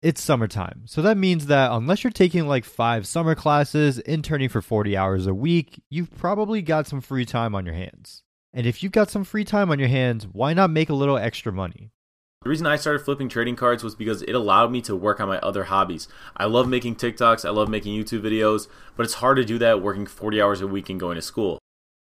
It's summertime, so that means that unless you're taking like five summer classes, interning for 40 hours a week, you've probably got some free time on your hands. And if you've got some free time on your hands, why not make a little extra money? The reason I started flipping trading cards was because it allowed me to work on my other hobbies. I love making TikToks, I love making YouTube videos, but it's hard to do that working 40 hours a week and going to school.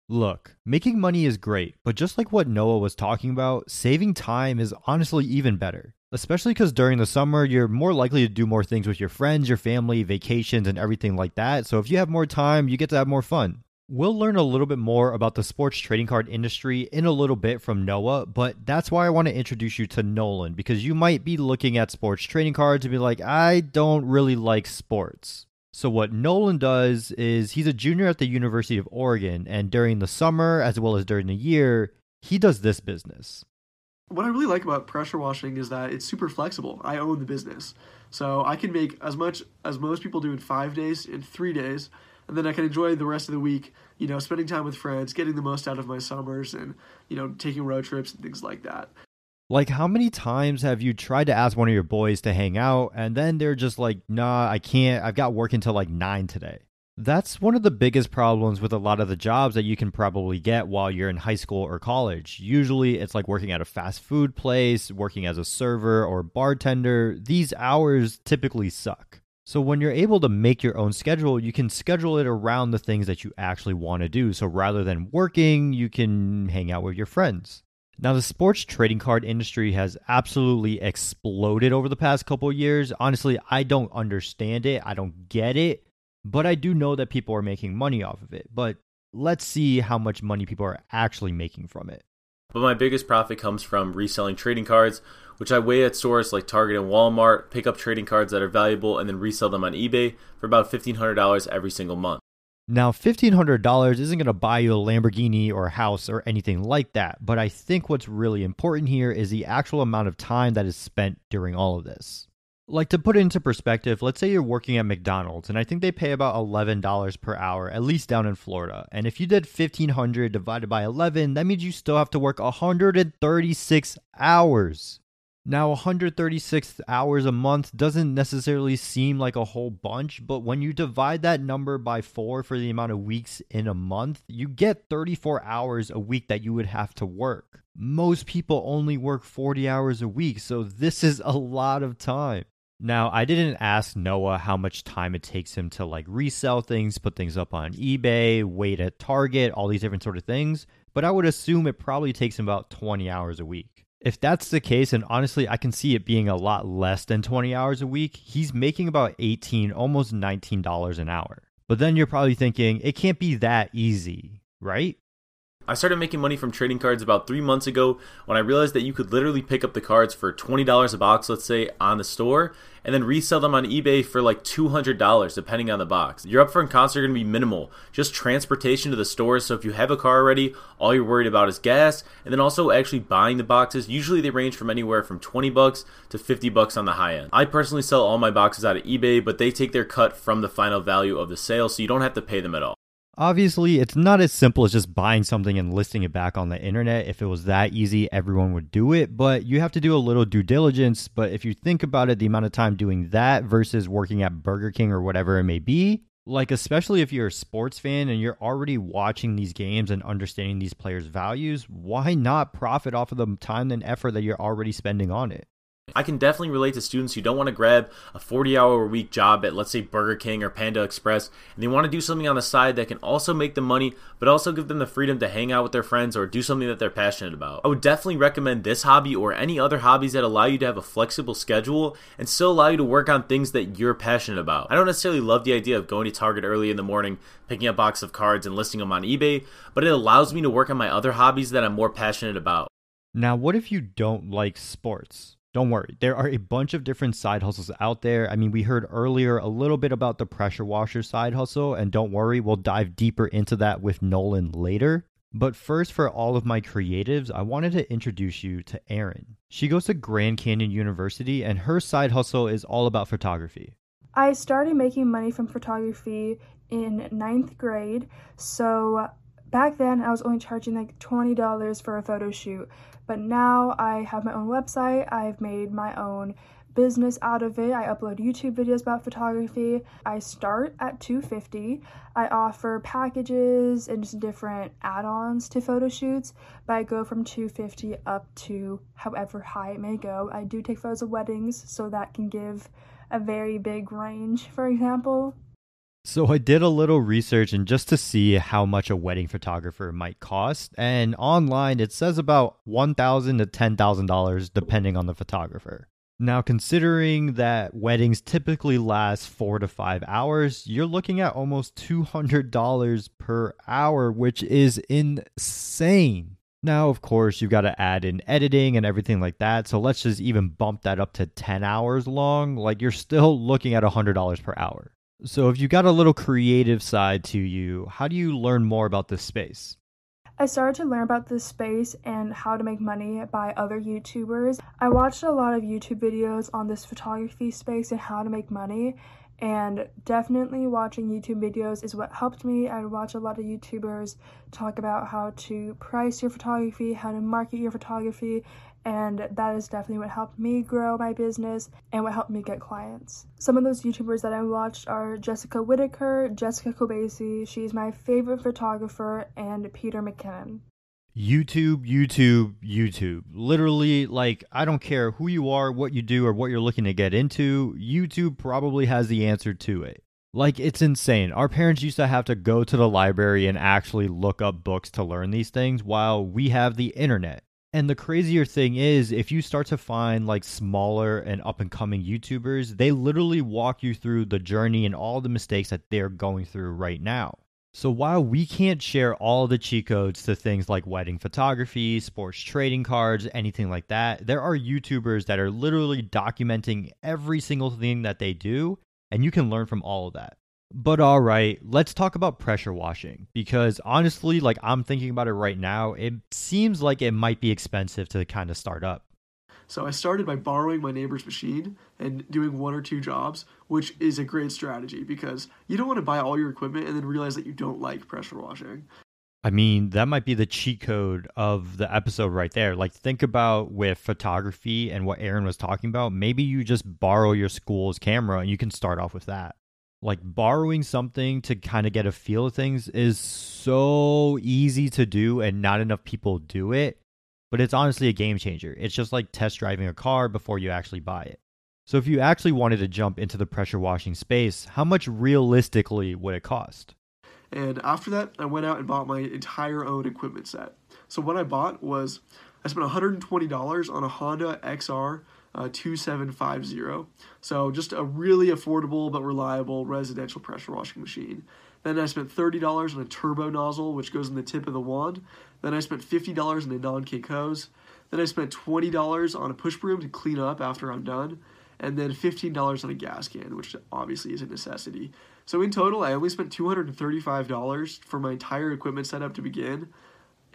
Look, making money is great, but just like what Noah was talking about, saving time is honestly even better. Especially because during the summer, you're more likely to do more things with your friends, your family, vacations, and everything like that. So if you have more time, you get to have more fun. We'll learn a little bit more about the sports trading card industry in a little bit from Noah, but that's why I want to introduce you to Nolan because you might be looking at sports trading cards and be like, I don't really like sports. So, what Nolan does is he's a junior at the University of Oregon, and during the summer as well as during the year, he does this business what I really like about pressure washing is that it's super flexible. I own the business. So I can make as much as most people do in five days, in three days, and then I can enjoy the rest of the week, you know, spending time with friends, getting the most out of my summers, and, you know, taking road trips and things like that. Like, how many times have you tried to ask one of your boys to hang out, and then they're just like, nah, I can't, I've got work until like nine today? That's one of the biggest problems with a lot of the jobs that you can probably get while you're in high school or college. Usually it's like working at a fast food place, working as a server or bartender. These hours typically suck. So when you're able to make your own schedule, you can schedule it around the things that you actually want to do. So rather than working, you can hang out with your friends. Now, the sports trading card industry has absolutely exploded over the past couple years. Honestly, I don't understand it. I don't get it but I do know that people are making money off of it. But let's see how much money people are actually making from it. But my biggest profit comes from reselling trading cards, which I weigh at stores like Target and Walmart, pick up trading cards that are valuable, and then resell them on eBay for about $1,500 every single month. Now, $1,500 isn't going to buy you a Lamborghini or a house or anything like that, but I think what's really important here is the actual amount of time that is spent during all of this like to put it into perspective, let's say you're working at McDonald's and I think they pay about $11 per hour, at least down in Florida. And if you did 1500 divided by 11, that means you still have to work 136 hours. Now, 136 hours a month doesn't necessarily seem like a whole bunch, but when you divide that number by four for the amount of weeks in a month, you get 34 hours a week that you would have to work. Most people only work 40 hours a week, so this is a lot of time. Now, I didn't ask Noah how much time it takes him to like resell things, put things up on eBay, wait at Target, all these different sort of things, but I would assume it probably takes him about 20 hours a week. If that's the case, and honestly, I can see it being a lot less than 20 hours a week, he's making about 18, almost $19 an hour. But then you're probably thinking, it can't be that easy, right? I started making money from trading cards about three months ago when I realized that you could literally pick up the cards for $20 a box, let's say, on the store, and then resell them on eBay for like $200, depending on the box. Your upfront costs are going to be minimal, just transportation to the stores. So if you have a car already, all you're worried about is gas, and then also actually buying the boxes. Usually they range from anywhere from 20 bucks to 50 bucks on the high end. I personally sell all my boxes out of eBay, but they take their cut from the final value of the sale, so you don't have to pay them at all. Obviously, it's not as simple as just buying something and listing it back on the internet. If it was that easy, everyone would do it, but you have to do a little due diligence. But if you think about it, the amount of time doing that versus working at Burger King or whatever it may be, like especially if you're a sports fan and you're already watching these games and understanding these players' values, why not profit off of the time and effort that you're already spending on it? I can definitely relate to students who don't want to grab a 40 hour a week job at, let's say, Burger King or Panda Express, and they want to do something on the side that can also make them money, but also give them the freedom to hang out with their friends or do something that they're passionate about. I would definitely recommend this hobby or any other hobbies that allow you to have a flexible schedule and still allow you to work on things that you're passionate about. I don't necessarily love the idea of going to Target early in the morning, picking up a box of cards, and listing them on eBay, but it allows me to work on my other hobbies that I'm more passionate about. Now, what if you don't like sports? Don't worry, there are a bunch of different side hustles out there. I mean, we heard earlier a little bit about the pressure washer side hustle, and don't worry, we'll dive deeper into that with Nolan later. But first, for all of my creatives, I wanted to introduce you to Erin. She goes to Grand Canyon University, and her side hustle is all about photography. I started making money from photography in ninth grade, so back then I was only charging like $20 for a photo shoot. But now I have my own website, I've made my own business out of it. I upload YouTube videos about photography. I start at 250. I offer packages and just different add-ons to photo shoots, but I go from 250 up to however high it may go. I do take photos of weddings, so that can give a very big range, for example. So I did a little research and just to see how much a wedding photographer might cost, and online it says about one thousand to ten thousand dollars depending on the photographer. Now, considering that weddings typically last four to five hours, you're looking at almost $200 per hour, which is insane. Now, of course, you've got to add in editing and everything like that. So let's just even bump that up to 10 hours long. Like you're still looking at $100 per hour. So if you got a little creative side to you, how do you learn more about this space? I started to learn about this space and how to make money by other YouTubers. I watched a lot of YouTube videos on this photography space and how to make money, and definitely watching YouTube videos is what helped me. I watch a lot of YouTubers talk about how to price your photography, how to market your photography, and that is definitely what helped me grow my business and what helped me get clients. Some of those YouTubers that I watched are Jessica Whitaker, Jessica Kobeissi, she's my favorite photographer, and Peter McKinnon. YouTube, YouTube, YouTube. Literally, like, I don't care who you are, what you do, or what you're looking to get into, YouTube probably has the answer to it. Like, it's insane. Our parents used to have to go to the library and actually look up books to learn these things while we have the internet. And the crazier thing is, if you start to find like smaller and up and coming YouTubers, they literally walk you through the journey and all the mistakes that they're going through right now. So while we can't share all the cheat codes to things like wedding photography, sports trading cards, anything like that, there are YouTubers that are literally documenting every single thing that they do, and you can learn from all of that. But all right, let's talk about pressure washing because honestly, like I'm thinking about it right now, it seems like it might be expensive to kind of start up. So I started by borrowing my neighbor's machine and doing one or two jobs, which is a great strategy because you don't want to buy all your equipment and then realize that you don't like pressure washing. I mean, that might be the cheat code of the episode right there. Like, think about with photography and what Erin was talking about. Maybe you just borrow your school's camera and you can start off with that like borrowing something to kind of get a feel of things is so easy to do and not enough people do it but it's honestly a game changer it's just like test driving a car before you actually buy it so if you actually wanted to jump into the pressure washing space how much realistically would it cost and after that i went out and bought my entire own equipment set so what i bought was i spent $120 on a honda xr uh, 2750. So just a really affordable but reliable residential pressure washing machine. Then I spent $30 on a turbo nozzle, which goes in the tip of the wand. Then I spent $50 on a non-kick hose. Then I spent $20 on a push broom to clean up after I'm done. And then $15 on a gas can, which obviously is a necessity. So in total, I only spent $235 for my entire equipment setup to begin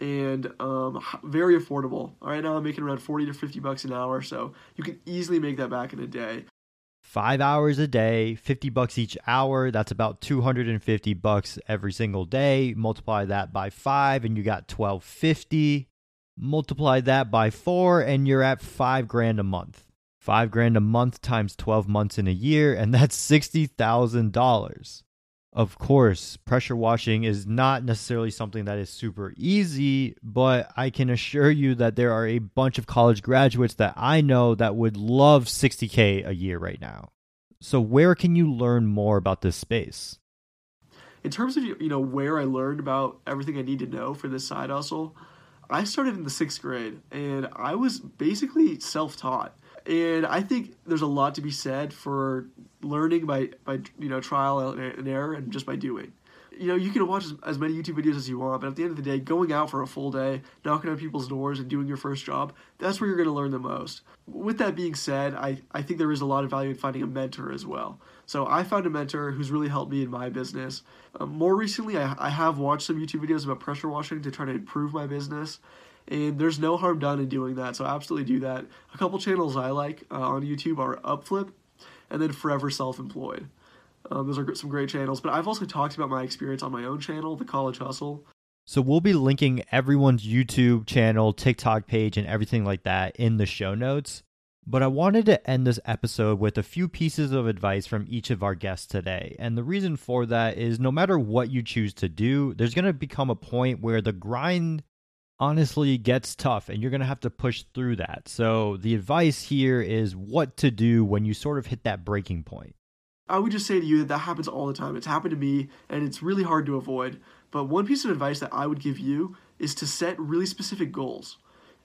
and um, very affordable. Right now, I'm making around 40 to 50 bucks an hour, so you can easily make that back in a day. Five hours a day, 50 bucks each hour. That's about 250 bucks every single day. Multiply that by five, and you got 1250. Multiply that by four, and you're at five grand a month. Five grand a month times 12 months in a year, and that's $60,000. Of course, pressure washing is not necessarily something that is super easy, but I can assure you that there are a bunch of college graduates that I know that would love 60K a year right now. So, where can you learn more about this space? In terms of you know where I learned about everything I need to know for this side hustle, I started in the sixth grade and I was basically self taught and I think there's a lot to be said for learning by by you know trial and error and just by doing. You know, you can watch as, as, many YouTube videos as you want, but at the end of the day, going out for a full day, knocking on people's doors, and doing your first job, that's where you're going to learn the most. With that being said, I, I think there is a lot of value in finding a mentor as well. So I found a mentor who's really helped me in my business. Um, more recently, I, I have watched some YouTube videos about pressure washing to try to improve my business and there's no harm done in doing that. So absolutely do that. A couple channels I like uh, on YouTube are Upflip and then Forever Self Employed. Um, those are some great channels. But I've also talked about my experience on my own channel, The College Hustle. So we'll be linking everyone's YouTube channel, TikTok page, and everything like that in the show notes. But I wanted to end this episode with a few pieces of advice from each of our guests today. And the reason for that is no matter what you choose to do, there's going to become a point where the grind honestly gets tough and you're going to have to push through that. So the advice here is what to do when you sort of hit that breaking point. I would just say to you that that happens all the time. It's happened to me and it's really hard to avoid. But one piece of advice that I would give you is to set really specific goals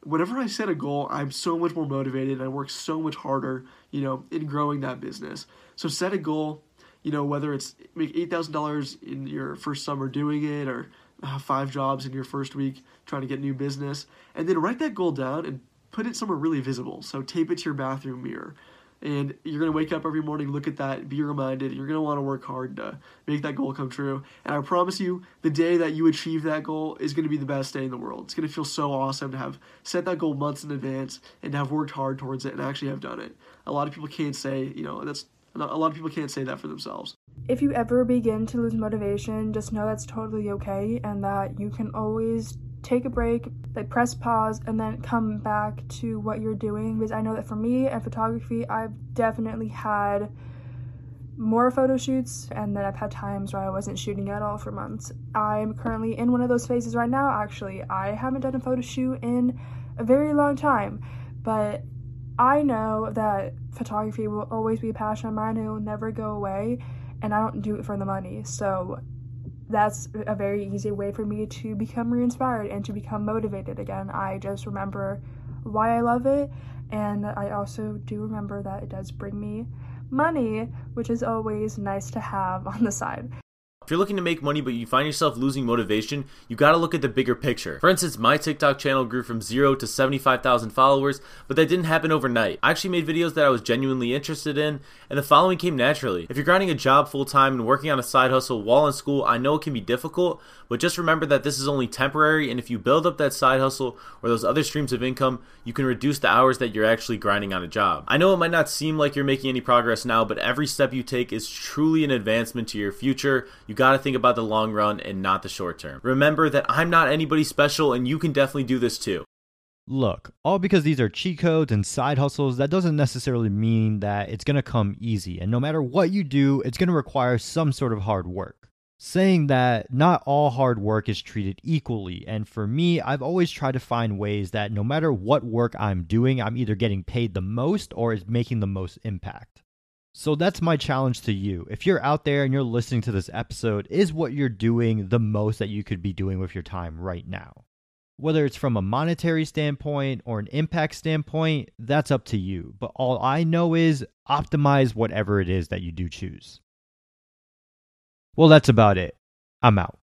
whenever I set a goal, I'm so much more motivated. And I work so much harder, you know, in growing that business. So set a goal, you know, whether it's make eight thousand dollars in your first summer doing it, or have five jobs in your first week trying to get new business, and then write that goal down and put it somewhere really visible. So tape it to your bathroom mirror and you're going to wake up every morning, look at that, be reminded. You're going to want to work hard to make that goal come true. And I promise you, the day that you achieve that goal is going to be the best day in the world. It's going to feel so awesome to have set that goal months in advance and to have worked hard towards it and actually have done it. A lot of people can't say, you know, that's a lot of people can't say that for themselves. If you ever begin to lose motivation, just know that's totally okay and that you can always take a break, like press pause, and then come back to what you're doing. Because I know that for me and photography, I've definitely had more photo shoots, and then I've had times where I wasn't shooting at all for months. I'm currently in one of those phases right now, actually. I haven't done a photo shoot in a very long time, but I know that photography will always be a passion of mine, it will never go away, and I don't do it for the money. So that's a very easy way for me to become re-inspired and to become motivated again. I just remember why I love it and I also do remember that it does bring me money, which is always nice to have on the side. If you're looking to make money but you find yourself losing motivation, you gotta look at the bigger picture. For instance, my TikTok channel grew from 0 to 75,000 followers, but that didn't happen overnight. I actually made videos that I was genuinely interested in, and the following came naturally. If you're grinding a job full time and working on a side hustle while in school, I know it can be difficult, but just remember that this is only temporary, and if you build up that side hustle or those other streams of income, you can reduce the hours that you're actually grinding on a job. I know it might not seem like you're making any progress now, but every step you take is truly an advancement to your future. You you got to think about the long run and not the short term. Remember that I'm not anybody special and you can definitely do this too. Look, all because these are cheat codes and side hustles, that doesn't necessarily mean that it's going to come easy. And no matter what you do, it's going to require some sort of hard work. Saying that not all hard work is treated equally. And for me, I've always tried to find ways that no matter what work I'm doing, I'm either getting paid the most or is making the most impact. So that's my challenge to you. If you're out there and you're listening to this episode, is what you're doing the most that you could be doing with your time right now? Whether it's from a monetary standpoint or an impact standpoint, that's up to you. But all I know is optimize whatever it is that you do choose. Well, that's about it. I'm out.